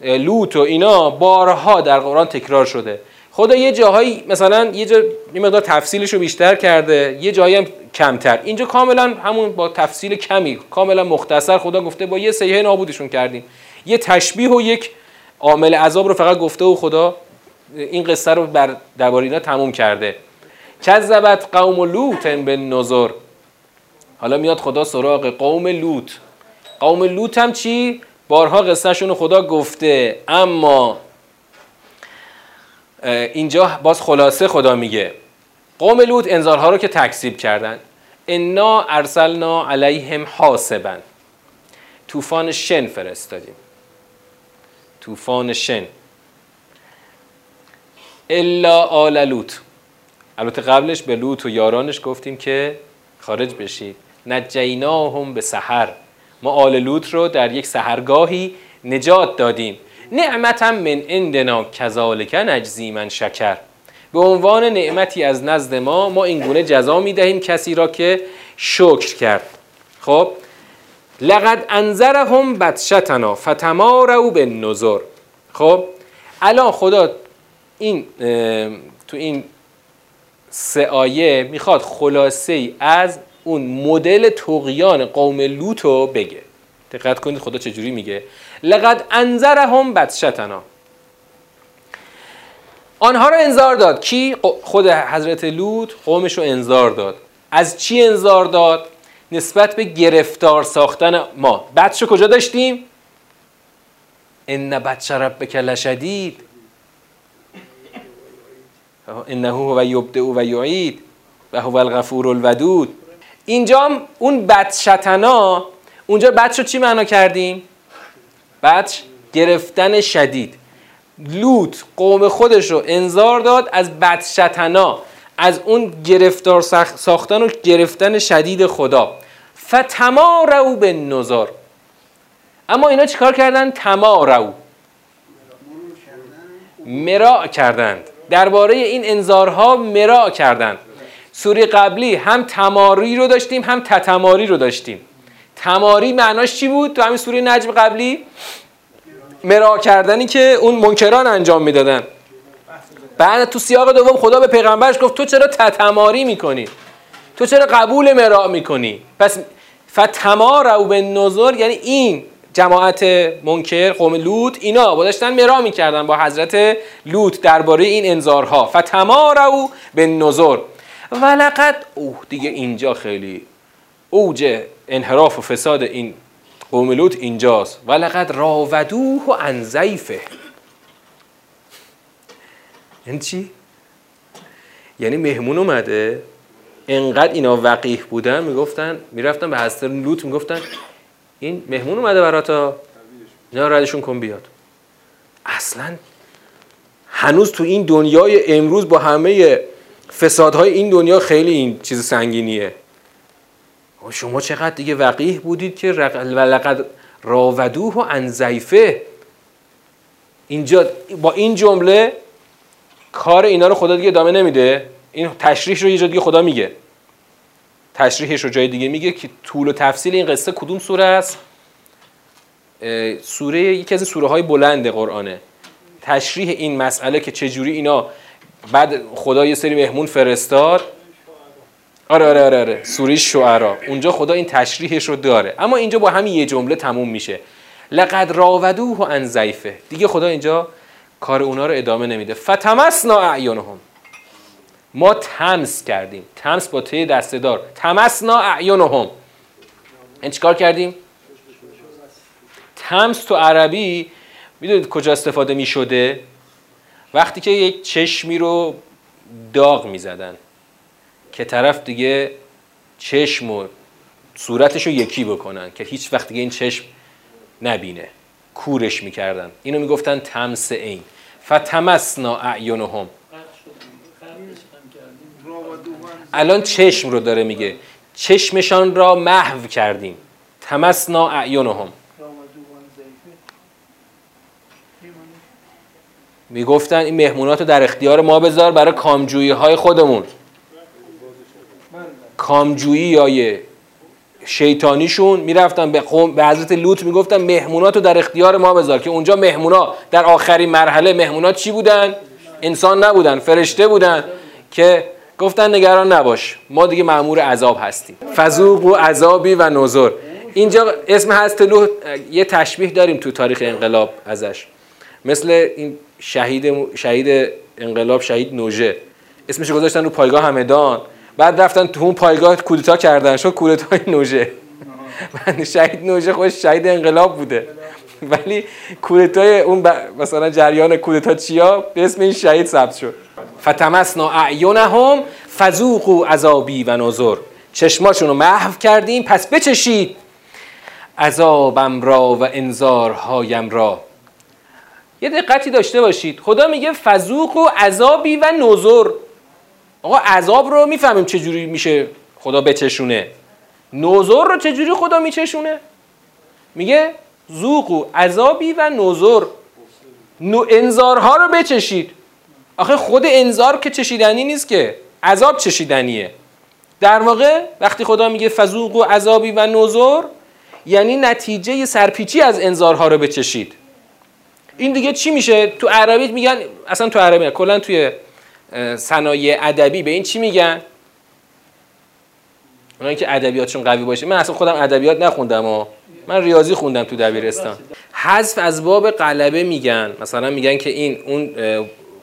لوط و اینا بارها در قرآن تکرار شده. خدا یه جاهایی مثلا یه جا یه مقدار تفصیلش رو بیشتر کرده یه جایی هم کمتر. اینجا کاملا همون با تفصیل کمی کاملا مختصر خدا گفته با یه سیحه نابودشون کردیم. یه تشبیه و یک عامل عذاب رو فقط گفته و خدا این قصه رو بر درباره اینا تموم کرده. کذبت قوم لوط به نظر حالا میاد خدا سراغ قوم لوط. قوم لوط هم چی؟ بارها قصهشون خدا گفته. اما اینجا باز خلاصه خدا میگه. قوم لوط انذارها رو که تکذیب کردن. انا ارسلنا علیهم حاسبا. طوفان شن فرستادیم. طوفان شن. الا آل لوط. البته قبلش به لوط و یارانش گفتیم که خارج بشید نجیناهم به سحر. ما آل لوط رو در یک سحرگاهی نجات دادیم. نعمتا من عندنا کذالک نجزی من شکر. به عنوان نعمتی از نزد ما ما این گونه جزا می دهیم کسی را که شکر کرد. خب؟ لقد انذرهم بدشتنا فتماروا بالنذر. خب الان خدا این تو این سه آیه می‌خواد خلاصه ای از اون مدل تقیان قوم لوط بگه. دقت کنید خدا چجوری میگه؟ لقد انذرهم بدشتنا. آنها رو انذار داد. کی؟ خود حضرت لوط قومش رو انذار داد. از چی انذار داد؟ نسبت به گرفتار ساختن ما. بچه کجا داشتیم؟ ان بچه ربک لشدید. انه هو یبدع و یعید و هو الغفور الودود. اینجا اون بدشتنا اونجا بچ رو چی معنا کردیم؟ بچ گرفتن شدید. لوط قوم خودش رو انذار داد از بدشتنا از اون گرفتار ساختن و گرفتن شدید خدا. فتمارو به نظار اما اینا چیکار کردن؟ تمارو مرا کردند. درباره این انذارها مرا کردند. سوری قبلی هم تماری رو داشتیم هم تتماری رو داشتیم. تماری معناش چی بود؟ تو همین سوره نجم قبلی مرا کردنی که اون منکران انجام می‌دادن. بعد تو سیاق دوم خدا به پیغمبرش گفت تو چرا تتماری می‌کنی؟ تو چرا قبول مراع می‌کنی؟ پس فتمارو به نظر یعنی این جماعت منکر قوم لوط اینا با داشتن مرا می‌کردن با حضرت لوط درباره این انذارها فتمارو به نظر ولقد اوه دیگه اینجا خیلی اوج انحراف و فساد این قوم لوط اینجاست. ولقد راودوه و انزیفه این چی؟ یعنی مهمون اومده انقدر اینا وقیح بودن می‌گفتن می‌رفتن به حضرت لوط می‌گفتن این مهمون اومده براتا اینا ردشون کن بیاد. اصلا هنوز تو این دنیای امروز با همه فسادهای این دنیا خیلی این چیز سنگینیه. شما چقدر دیگه وقیح بودید که ولقد راودوه و انزیفه اینجا با این جمله کار اینا رو خدا دیگه ادامه نمیده. این تشریح رو یه جا دیگه خدا میگه. تشریحش رو جای دیگه میگه که طول و تفصیل این قصه کدوم سوره است؟ سوره یکی از سوره های بلند قرآنه. تشریح این مسئله که چجوری اینا بعد خدا یه سری مهمون فرستاد. آره آره آره, آره. سوره شعرا. اونجا خدا این تشریحش رو داره. اما اینجا با همین یه جمله تموم میشه. لقد راودوه عن ضعیفه دیگه خدا اینجا کار اونا رو ادامه نمیده. فتمسنا اعینهم. ما تمس کردیم. تمس با ته دستدار تمسنا اعینهم. این چیکار کردیم؟ تمس تو عربی می‌دونید کجا استفاده می شده وقتی که یک چشمی رو داغ می زدن که طرف دیگه چشم و صورتش رو یکی بکنن که هیچ وقت دیگه این چشم نبینه. کورش می‌کردن. اینو می‌گفتن تمس این فتمسنا اعینهم. الان چشم رو داره میگه. چشمشان را محو کردیم. تمسنا اعینهم. می‌گفتن این مهمونات رو در اختیار ما بذار برای کامجویی های خودمون. کامجویی های شیطانیشون می‌رفتن به قوم به حضرت لوط می‌گفتن مهمونات رو در اختیار ما بذار که اونجا مهمونا در آخرین مرحله مهمونات چی بودن؟ انسان نبودن فرشته بودن که گفتن نگران نباش ما دیگه معمور عذاب هستیم. فزوق و عذابی و نظر اینجا اسم هست لوط یه تشبیه داریم تو تاریخ انقلاب ازش. مثل این شهید شهید انقلاب شهید نوژه. اسمش گذاشتن رو پایگاه همدان. بعد رفتن تو اون پایگاه کودتا کردن شد کودتای نوژه. من شهید نوژه خودش شهید انقلاب بوده. ولی کودتای اون مثلا جریان کودتا چیا؟ به اسم این شهید ثبت شد. فتمسنا اعینهم فذوقوا عذابی و نظر چشماشون رو محو کردیم پس بچشید. عذابم را و انذارهایم را. یه دقتی داشته باشید. خدا میگه فزوق و عذابی و نظر آقا عذاب رو می‌فهمیم چجوری میشه خدا بچشونه. نظر رو چجوری خدا میچشونه؟ میگه زوق و عذابی و نظر نو انذارها رو بچشید. آخه خود انذار که چشیدنی نیست که عذاب چشیدنیه. در واقع وقتی خدا میگه فزوق و عذابی و نظر یعنی نتیجه سرپیچی از انذارها رو بچشید. این دیگه چی میشه؟ تو عربی میگن اصلا تو عربی کلا توی صنایع ادبی به این چی میگن؟ اونایی که ادبیاتشون قوی باشه. من اصلا خودم ادبیات نخوندم و من ریاضی خوندم تو دبیرستان. حذف از باب قلبه میگن. مثلا میگن که این اون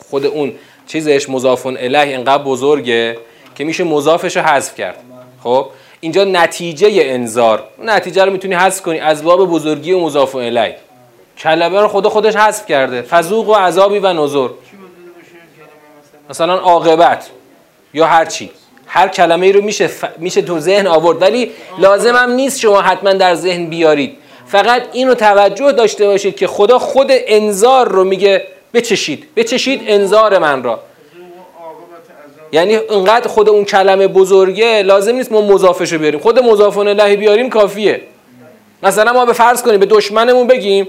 خود اون چیزش مضافون اله اینقدر بزرگه که میشه مضافش رو حذف کرد. خب؟ اینجا نتیجه انذار. نتیجه رو می‌تونی حذف کنی از باب بزرگی و مضاف الیه. کلمه رو خدا خودش حذف کرده. فزوق و عذابی و نظر مثلا عاقبت یا هر چی هر کلمه ای رو میشه میشه تو ذهن آورد. ولی لازم هم نیست شما حتما در ذهن بیارید. فقط اینو توجه داشته باشید که خدا خود انذار رو میگه بچشید. بچشید انذار من را. یعنی انقدر خود اون کلمه بزرگه لازم نیست ما مضافش رو بیاریم. خود مضافون الله بیاریم کافیه. مثلا ما به فرض کنیم به دشمنمون بگیم.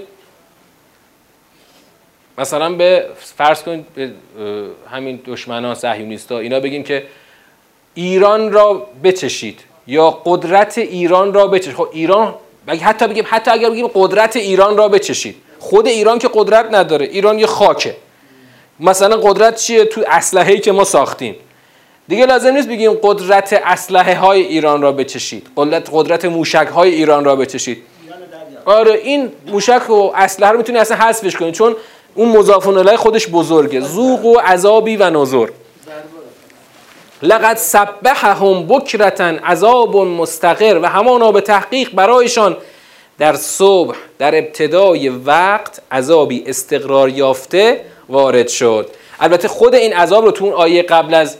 مثلا به فرض کنید به همین دشمنان صهیونیستا اینا بگیم که ایران را بچشید یا قدرت ایران را بچشید. خب ایران حتی بگیم حتی اگر بگیم قدرت ایران را بچشید. خود ایران که قدرت نداره ایران یه خاکه. مثلا قدرت چیه؟ تو اسلحه‌ای که ما ساختیم. دیگه لازم نیست بگیم قدرت اسلحه های ایران را بچشید. قدرت قدرت موشک های ایران را بچشید. آره این موشک و اسلحه رو می‌تونی اصلا حذفش کنید چون اون مضاف خودش بزرگه. زوق و عذابی و نظر لقد سبحهم بکرتا عذاب مستقر و همانا به تحقیق برایشان. در صبح در ابتدای وقت عذابی استقرار یافته وارد شد. البته خود این عذاب رو تو اون آیه قبل از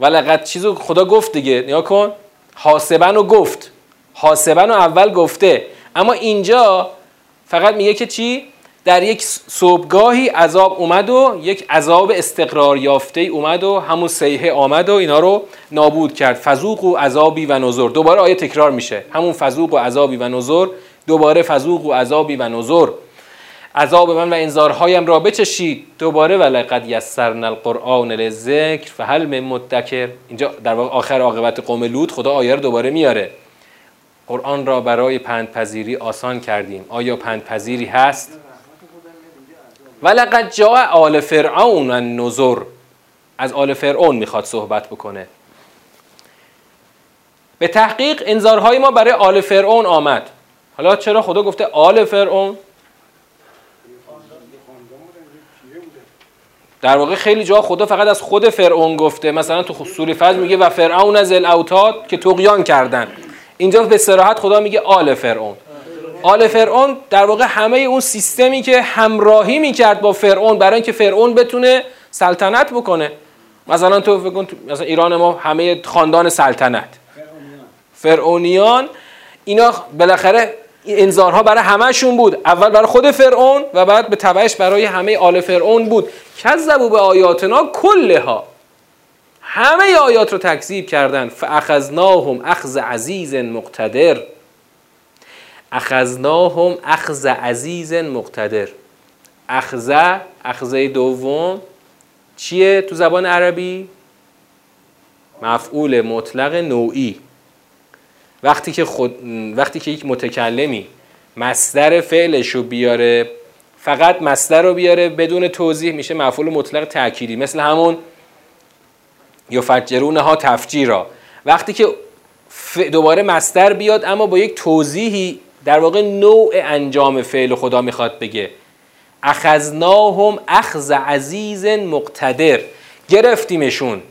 ولقد چیزو خدا گفت دیگه نیا کن. حاسبن رو گفت. حاسبن رو اول گفته. اما اینجا فقط میگه که چی؟ در یک صبحگاهی عذاب اومد و یک عذاب استقرار یافته اومد و همون سیحه آمد و اینا رو نابود کرد. فزوق و عذابی و نظر دوباره آیه تکرار میشه. همون فزوق و عذابی و نظر دوباره فزوق و عذابی و نظر عذاب من و انذارهایم را بچشید. دوباره ولقد یسرنا القرآن للذکر فهل من مدکر. اینجا در واقع آخر عاقبت قوم لوط خدا آیه رو دوباره میاره. قرآن را برای پندپذیری آسان کردیم. آیا پندپذیری هست؟ ولقد جاء آل فرعون النذر. از آل فرعون می‌خواد صحبت بکنه. به تحقیق انذارهای ما برای آل فرعون آمد. حالا چرا خدا گفته آل فرعون؟ در واقع خیلی جا خدا فقط از خود فرعون گفته. مثلا تو سوره فجر میگه و فرعون از الاوتاد که تقیان کردن. اینجا به صراحت خدا میگه آل فرعون. آل فرعون در واقع همه اون سیستمی که همراهی می‌کرد با فرعون برای اینکه فرعون بتونه سلطنت بکنه. مثلا تو فکر کن مثلا ایران ما همه خاندان سلطنت. فرعونیان اینا بالاخره انذارها برای همهشون بود. اول برای خود فرعون و بعد به تبعش برای همه آل فرعون بود. کذبوا به آیاتنا کلها. همه آیات رو تکذیب کردن. فاخذناهم اخذ عزیز مقتدر. اخذناهم اخذ عزیز مقتدر. اخذ اخذه دوم چیه تو زبان عربی؟ مفعول مطلق نوعی. وقتی که خود وقتی که یک متکلمی مصدر فعلش رو بیاره فقط مصدر رو بیاره بدون توضیح میشه مفعول مطلق تأکیدی. مثل همون یفجرونه ها تفجیرا. وقتی که دوباره مصدر بیاد اما با یک توضیحی در واقع نوع انجام فعل خدا می‌خواد بگه. اخذناهم اخذ عزیز مقتدر. گرفتیمشون.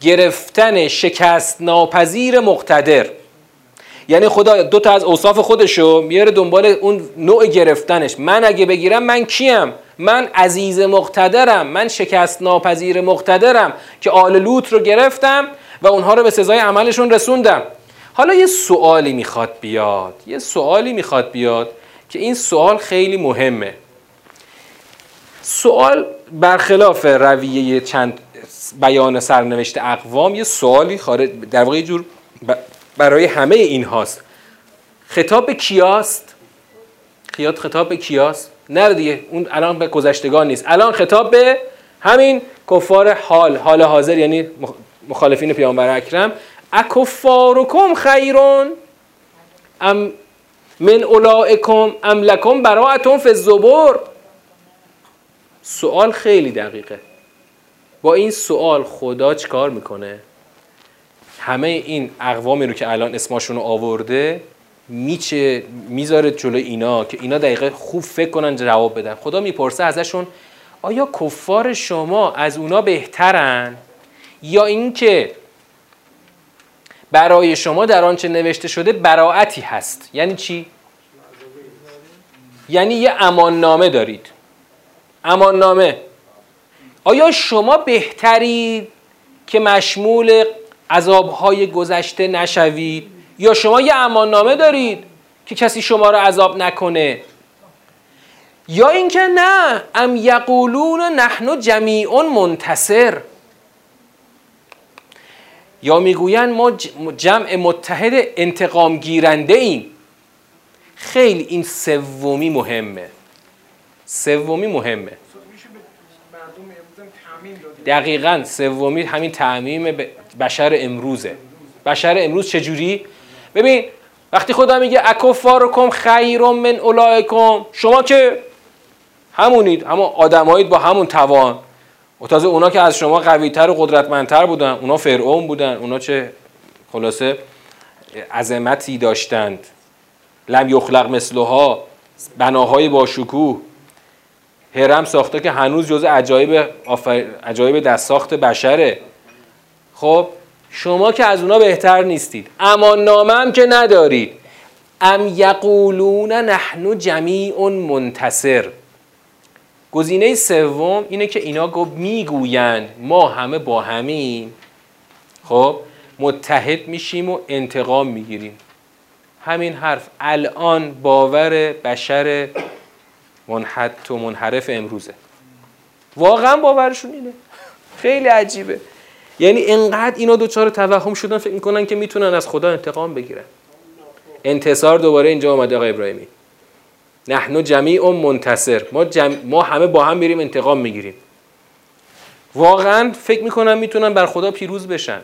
گرفتن شکست ناپذیر مقتدر. یعنی خدا دو تا از اوصاف خودشو میاره دنبال اون نوع گرفتنش. من اگه بگیرم من کیم؟ من عزیز مقتدرم. من شکست ناپذیر مقتدرم که آل لوط رو گرفتم و اونها رو به سزای عملشون رسوندم. حالا یه سوالی می‌خواد بیاد یه سوالی می‌خواد بیاد که این سوال خیلی مهمه. سوال برخلاف رویه چند بیان سرنوشت اقوام یه سوالی خارج در واقع جور برای همه این هاست. خطاب کیاست؟ خیات خطاب به کیاست؟ نه دیگه اون الان به گذشتگان نیست. الان خطاب به همین کفار حال حال حاضر یعنی مخالفین پیامبر اکرم. اکفارکم خیرون؟ ام من اولائکم ام لکم براعتون فی الزبور؟ سوال خیلی دقیقه. با این سوال خدا چکار می‌کنه؟ همه این اقوامی رو که الان اسماشون رو آورده میچه می‌ذاره جلو اینا که اینا دقیقه خوب فکر کنن جواب بدن. خدا می‌پرسه ازشون آیا کفار شما از اونا بهترن؟ یا اینکه برای شما در آنچه نوشته شده براعتی هست. یعنی چی؟ یعنی یه امان نامه دارید. امان نامه آیا شما بهترید که مشمول عذابهای گذشته نشوید؟ یا شما یه امان نامه دارید که کسی شما رو عذاب نکنه؟ یا اینکه نه ام یقولون نحن جمیع منتصر. یا می‌گویند ما جمع متحد انتقام گیرنده ایم خیلی این سومی مهمه. سومی مهمه. دقیقا سومی همین تعمیم بشر امروزه. بشر امروز چجوری؟ ببین وقتی خدا میگه اکفارکم خیرم من اولائکم شما که همونید همون آدمایید با همون توان. و تازه اونا که از شما قویتر و قدرتمندتر بودن اونا فرعون بودن اونا چه خلاصه عظمتی داشتند. لم یخلق مثلها بناهای با شکوه هرم ساخته که هنوز جز عجایب آفر... عجایب دست ساخت بشره. خب شما که از اونا بهتر نیستید. اما نامم که ندارید. ام یقولون نحن جمیع منتصر. گزینه سوم اینه که اینا گفت می‌گویند ما همه با همین خب متحد میشیم و انتقام می‌گیریم. همین حرف الان باور بشر منحط و منحرف امروزه. واقعا باورشون اینه. خیلی عجیبه. یعنی انقدر اینا دوچار توهم شدن فکر می‌کنن که می‌تونن از خدا انتقام بگیرن. انتصار دوباره اینجا آمده آقای ابراهیمی. نحنو جمیع منتصر. ما, جم... ما همه با هم میریم انتقام می‌گیریم. واقعا فکر می‌کنن می‌تونن بر خدا پیروز بشن.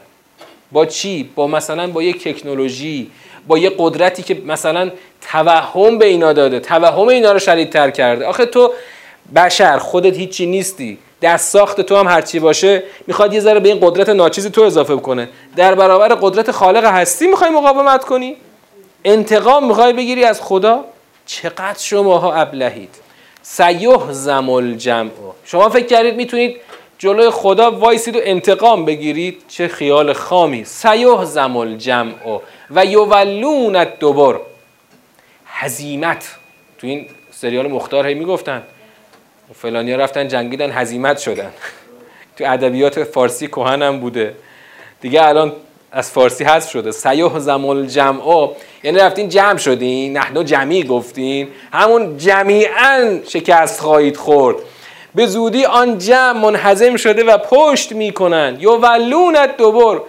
با چی؟ با مثلا با یک تکنولوژی با یه قدرتی که مثلا توهم به اینا داده. توهم اینا رو شدیدتر کرده. آخه تو بشر خودت هیچی نیستی. دست ساخت تو هم هرچی باشه می‌خواد یه ذره به این قدرت ناچیز تو اضافه کنه در برابر قدرت خالق هستی می‌خوای مقاومت کنی؟ انتقام می‌خوای بگیری از خدا؟ چقدر شماها ابلهید. سیح زمل جمع. شما فکر کردید می‌تونید جلوی خدا وایسید و انتقام بگیرید؟ چه خیال خامی. سیح زمل جمع و یولون دوبر هزیمت. تو این سریال مختار هی می‌گفتن. فلانی رفتن جنگیدن هزیمت شدن. تو ادبیات فارسی کهنم بوده. دیگه الان از فارسی حذف شده. سیح زمل جمع یعنی رفتین جمع شدین نحنو جمعی گفتین. همون جمیعا شکست خواهید خورد. به زودی آن جمع منحزم شده و پشت می‌کنن. یا ولونت دوبر.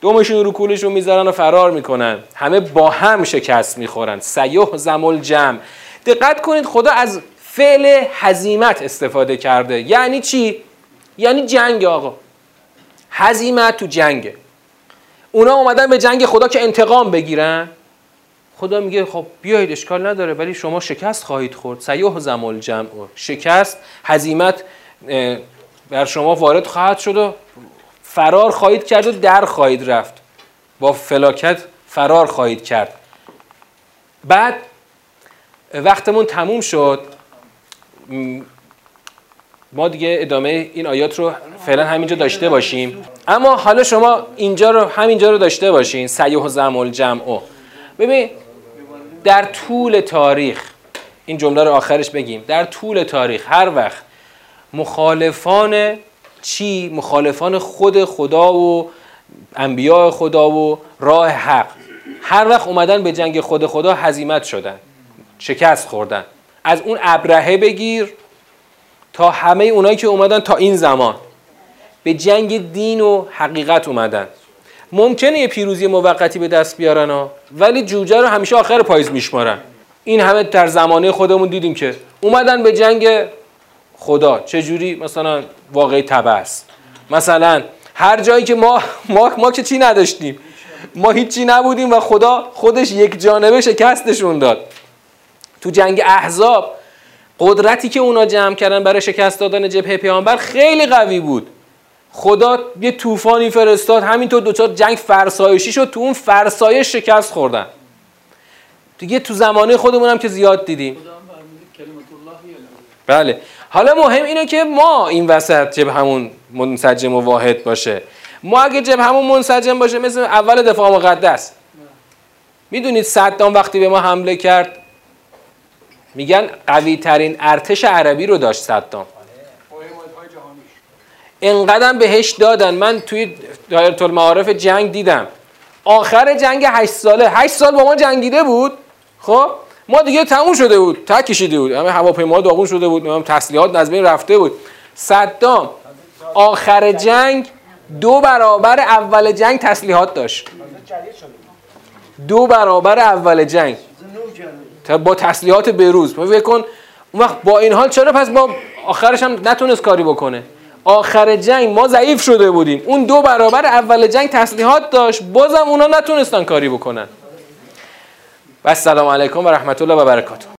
دومشون رو کولشون می‌ذارن و فرار می‌کنن. همه با هم شکست می‌خورن. سیح زمل جمع دقت کنید خدا از فعل حزیمت استفاده کرده. یعنی چی؟ یعنی جنگ آقا. حزیمت تو جنگه. اونا اومدن به جنگ خدا که انتقام بگیرن. خدا میگه خب بیایید اشکال نداره ولی شما شکست خواهید خورد. سیاه زمال جمع. شکست هزیمت بر شما وارد خواهد شد و فرار خواهید کرد و در خواهید رفت. با فلاکت فرار خواهید کرد. بعد وقتمون تموم شد. ما دیگه ادامه این آیات رو فعلا همینجا داشته باشیم. اما حالا شما اینجا رو همینجا رو داشته باشین. سیح و زمال جمع ببین در طول تاریخ این جمله رو آخرش بگیم. در طول تاریخ هر وقت مخالفان چی؟ مخالفان خود خدا و انبیاء خدا و راه حق. هر وقت اومدن به جنگ خود خدا هزیمت شدن. شکست خوردن. از اون ابرهه بگیر تا همه اونایی که اومدن تا این زمان. به جنگ دین و حقیقت اومدن. ممکنه یه پیروزی موقتی به دست بیارن ها ولی جوجه رو همیشه آخر پاییز میشمارن. این همه در زمانه خودمون دیدیم که اومدن به جنگ خدا. چجوری؟ مثلا واقعی تبس مثلا هر جایی که ما ما ما که چی نداشتیم. ما هیچی نبودیم و خدا خودش یک جانبه شکستشون داد. تو جنگ احزاب قدرتی که اونا جمع کردن برای شکست دادن جبهه پیامبر خیلی قوی بود. خدا یه طوفانی فرستاد همینطور دوچار جنگ فرسایشی شد تو اون فرسایش شکست خوردن. دیگه تو زمانه خودمون هم که زیاد دیدیم. بله. حالا مهم اینه که ما این وسط جب همون منسجم و واحد باشه. ما اگه جب همون منسجم باشه مثل اول دفاع مقدس. می‌دونید صدام وقتی به ما حمله کرد میگن قوی ترین ارتش عربی رو داشت صدام انقدر بهش دادن. من توی دایره المعارف جنگ دیدم. آخر جنگ هشت ساله. هشت سال با ما جنگیده بود. خب؟ ما دیگه تموم شده بود. تا کشیده بود. همه هواپیما داغون شده بود. هم تسلیحات از بین رفته بود. صدام آخر جنگ دو برابر اول جنگ تسلیحات داشت. دو برابر اول جنگ. با تسلیحات بروز. فکر کن اون وقت با این حال چرا پس ما آخرش هم نتونست کاری بکنه؟ آخر جنگ ما ضعیف شده بودیم. اون دو برابر اول جنگ تسلیحات داشت. بازم اونا نتونستن کاری بکنن. و السلام علیکم و رحمت الله و برکاته.